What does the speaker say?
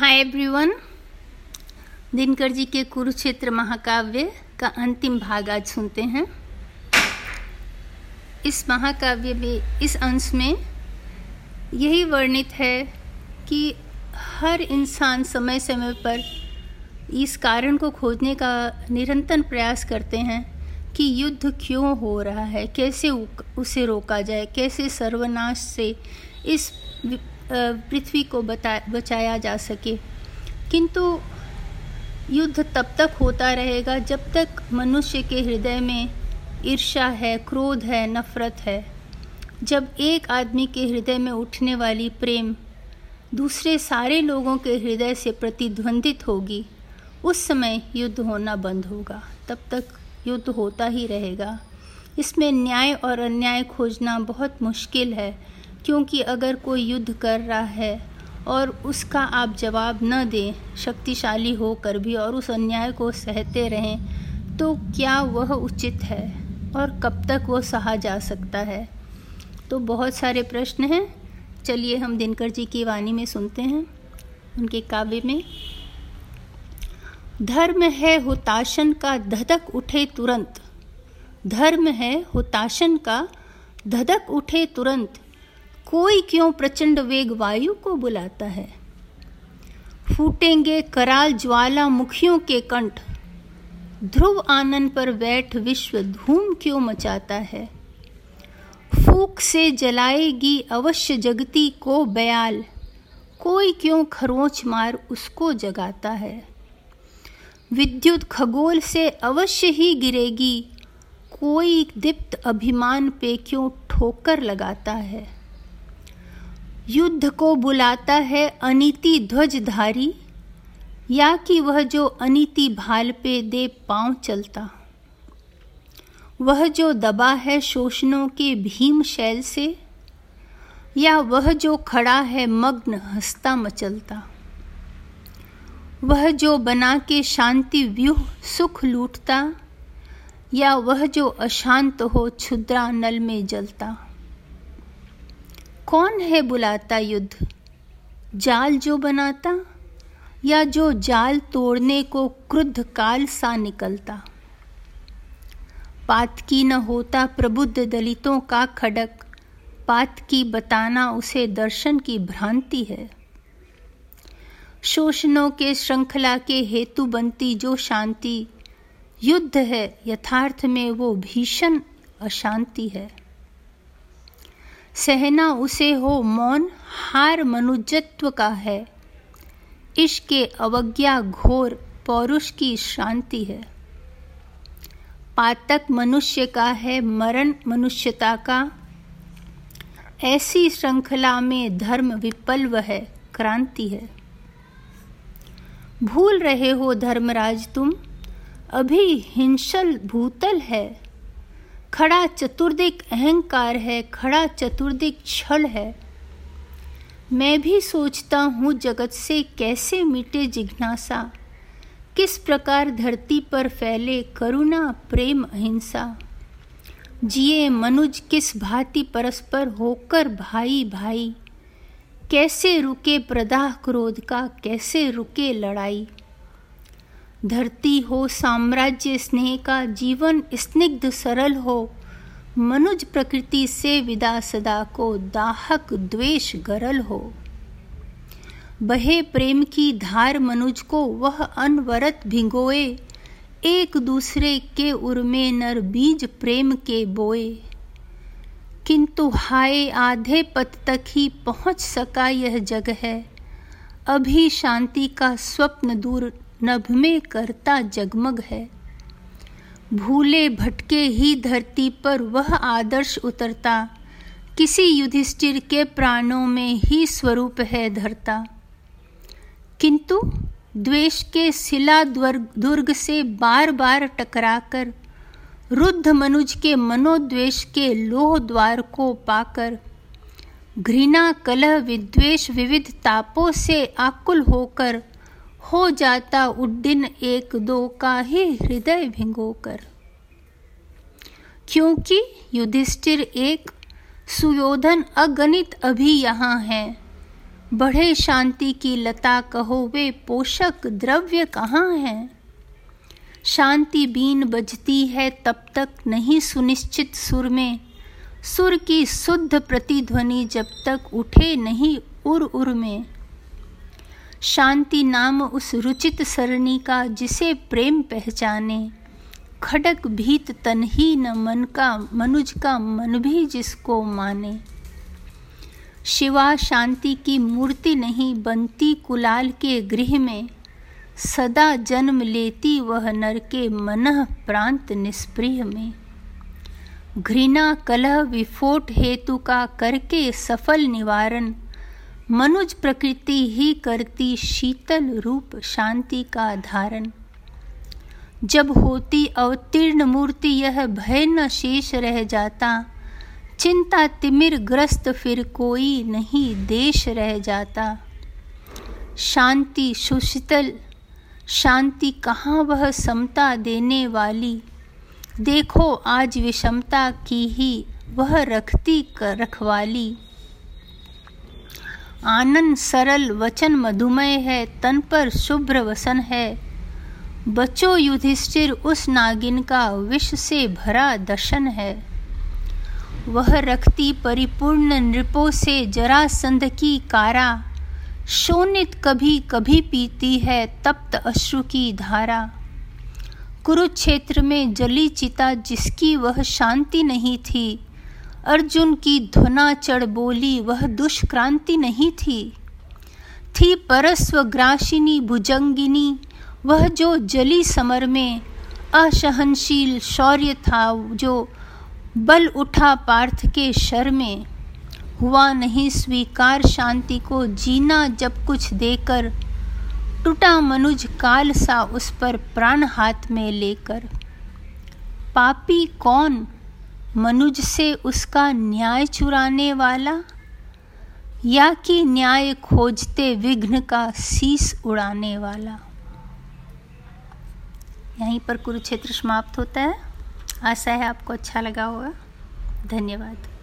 Hi everyone. Dinkar ji के कुरुक्षेत्र महाकाव्य का अंतिम भाग आज सुनते हैं। इस महाकाव्य में, इस अंश में यही वर्णित है कि हर इंसान समय समय पर इस कारण को खोजने का निरंतर प्रयास करते हैं कि युद्ध क्यों हो रहा है, कैसे उसे रोका जाए, कैसे सर्वनाश से इस पृथ्वी को बता, बचाया जा सके। किंतु युद्ध तब तक होता रहेगा जब तक मनुष्य के हृदय में ईर्षा है, क्रोध है, नफरत है। जब एक आदमी के हृदय में उठने वाली प्रेम दूसरे सारे लोगों के हृदय से प्रतिध्वंदित होगी, उस समय युद्ध होना बंद होगा। तब तक युद्ध होता ही रहेगा। इसमें न्याय और अन्याय खोजना बहुत मुश्किल है। क्योंकि अगर कोई युद्ध कर रहा है और उसका आप जवाब न दें, शक्तिशाली होकर भी और उस अन्याय को सहते रहें तो क्या वह उचित है? और कब तक वह सहा जा सकता है? तो बहुत सारे प्रश्न हैं। चलिए हम दिनकर जी की वाणी में सुनते हैं। उनके काव्य में, धर्म है हुताशन का धधक उठे तुरंत। धर्म है हुताशन का धधक उठे तुरंत। कोई क्यों प्रचंड वेग वायु को बुलाता है? फूटेंगे कराल ज्वाला मुखियों के कंठ। ध्रुव आनंद पर बैठ विश्व धूम क्यों मचाता है? फूक से जलाएगी अवश्य जगती को बयाल। कोई क्यों खरोच मार उसको जगाता है? विद्युत खगोल से अवश्य ही गिरेगी। कोई दीप्त अभिमान पे क्यों ठोकर लगाता है? युद्ध को बुलाता है अनिति ध्वजधारी, या कि वह जो अनिति भाल पे दे पाँव चलता। वह जो दबा है शोषणों के भीम शैल से, या वह जो खड़ा है मग्न हंसता मचलता। वह जो बना के शांति व्यूह सुख लूटता, या वह जो अशांत हो क्षुद्रा नल में जलता। कौन है बुलाता युद्ध? जाल जो बनाता या जो जाल तोड़ने को क्रुद्ध काल सा निकलता? पात की न होता प्रबुद्ध दलितों का खडक, पात की बताना उसे दर्शन की भ्रांति है। शोषणों के श्रृंखला के हेतु बनती जो शांति, युद्ध है यथार्थ में वो भीषण अशांति है। सहना उसे हो मौन, हार मनुजत्व का है। इश्क अवज्ञा घोर पौरुष की शांति है। पातक मनुष्य का है, मरण मनुष्यता का। ऐसी श्रृंखला में धर्म विपल्व है, क्रांति है। भूल रहे हो धर्मराज तुम, अभी हिंसल भूतल है। खड़ा चतुर्दिक अहंकार है, खड़ा चतुर्दिक छल है। मैं भी सोचता हूँ जगत से कैसे मिटे जिज्ञासा। किस प्रकार धरती पर फैले करुणा, प्रेम, अहिंसा। जिए मनुज किस भांति परस्पर होकर भाई भाई। कैसे रुके प्रदाह क्रोध का, कैसे रुके लड़ाई। धरती हो, साम्राज्य, स्नेह का जीवन स्निग्ध, सरल हो। मनुज प्रकृति से विदा सदा को दाहक द्वेष गरल हो। बहे प्रेम की धार मनुज को वह अनवरत भिंगोए। एक दूसरे के उर्मे नर बीज प्रेम के बोए। किंतु हाय आधे पथ तक ही पहुँच सका यह जग है अभी शांति का स्वप्न दूर नभ में करता जगमग है। भूले भटके ही धरती पर वह आदर्श उतरता। किसी युधिष्ठिर के प्राणों में ही स्वरूप है धरता। किंतु द्वेष के शिला दुर्ग से बार बार टकराकर, रुद्ध मनुज के मनोद्वेष के लोह द्वार को पाकर, घृणा, कलह, विद्वेष विविध तापों से आकुल होकर हो जाता उड्डीन एक दो का ही हृदय भिंगो कर क्योंकि युधिष्ठिर एक सुयोधन अगणित अभी यहाँ है। बढ़े शांति की लता कहो वे पोषक द्रव्य कहाँ हैं? शांति बीन बजती है तब तक नहीं सुनिश्चित सुर में। सुर की शुद्ध प्रतिध्वनि जब तक उठे नहीं उर उर में। शांति नाम उस रुचित सरणी का जिसे प्रेम पहचाने। खडक भीत तन ही न मन का, मनुज का मन भी जिसको माने। शिवा शांति की मूर्ति नहीं, बनती कुलाल के गृह में। सदा जन्म लेती वह नर के मन प्रांत निष्प्रिय में। घृणा कलह विफोट हेतु का करके सफल निवारण। मनुज प्रकृति ही करती शीतल रूप शांति का धारण। जब होती अवतीर्ण मूर्ति यह भय न शेष रह जाता, चिंता तिमिर ग्रस्त फिर कोई नहीं देश रह जाता। शांति सुशीतल, शांति कहाँ वह समता देने वाली? देखो आज विषमता की ही वह रखती रखवाली। आनंद सरल वचन मधुमय है, तन पर शुभ्र वसन है। बचो युधिष्ठिर, उस नागिन का विष से भरा दर्शन है। वह रखती परिपूर्ण नृपों से जरासंध की कारा। शोनित कभी कभी पीती है तप्त अश्रु की धारा। कुरुक्षेत्र में जली चिता जिसकी वह शांति नहीं थी अर्जुन की ध्वना चढ़ बोली, वह दुष्क्रांति नहीं थी। थी परस्व ग्रासिनी भुजंगिनी। वह जो जली समर में असहनशील शौर्य था, जो बल उठा पार्थ के शर में। हुआ नहीं स्वीकार शांति को, जीना जब कुछ देकर, टूटा मनुज काल सा उस पर प्राण हाथ में लेकर। पापी कौन मनुज से उसका न्याय चुराने वाला? या कि न्याय खोजते विघ्न का शीस उड़ाने वाला? यहीं पर कुरुक्षेत्र समाप्त होता है। आशा है आपको अच्छा लगा होगा। धन्यवाद।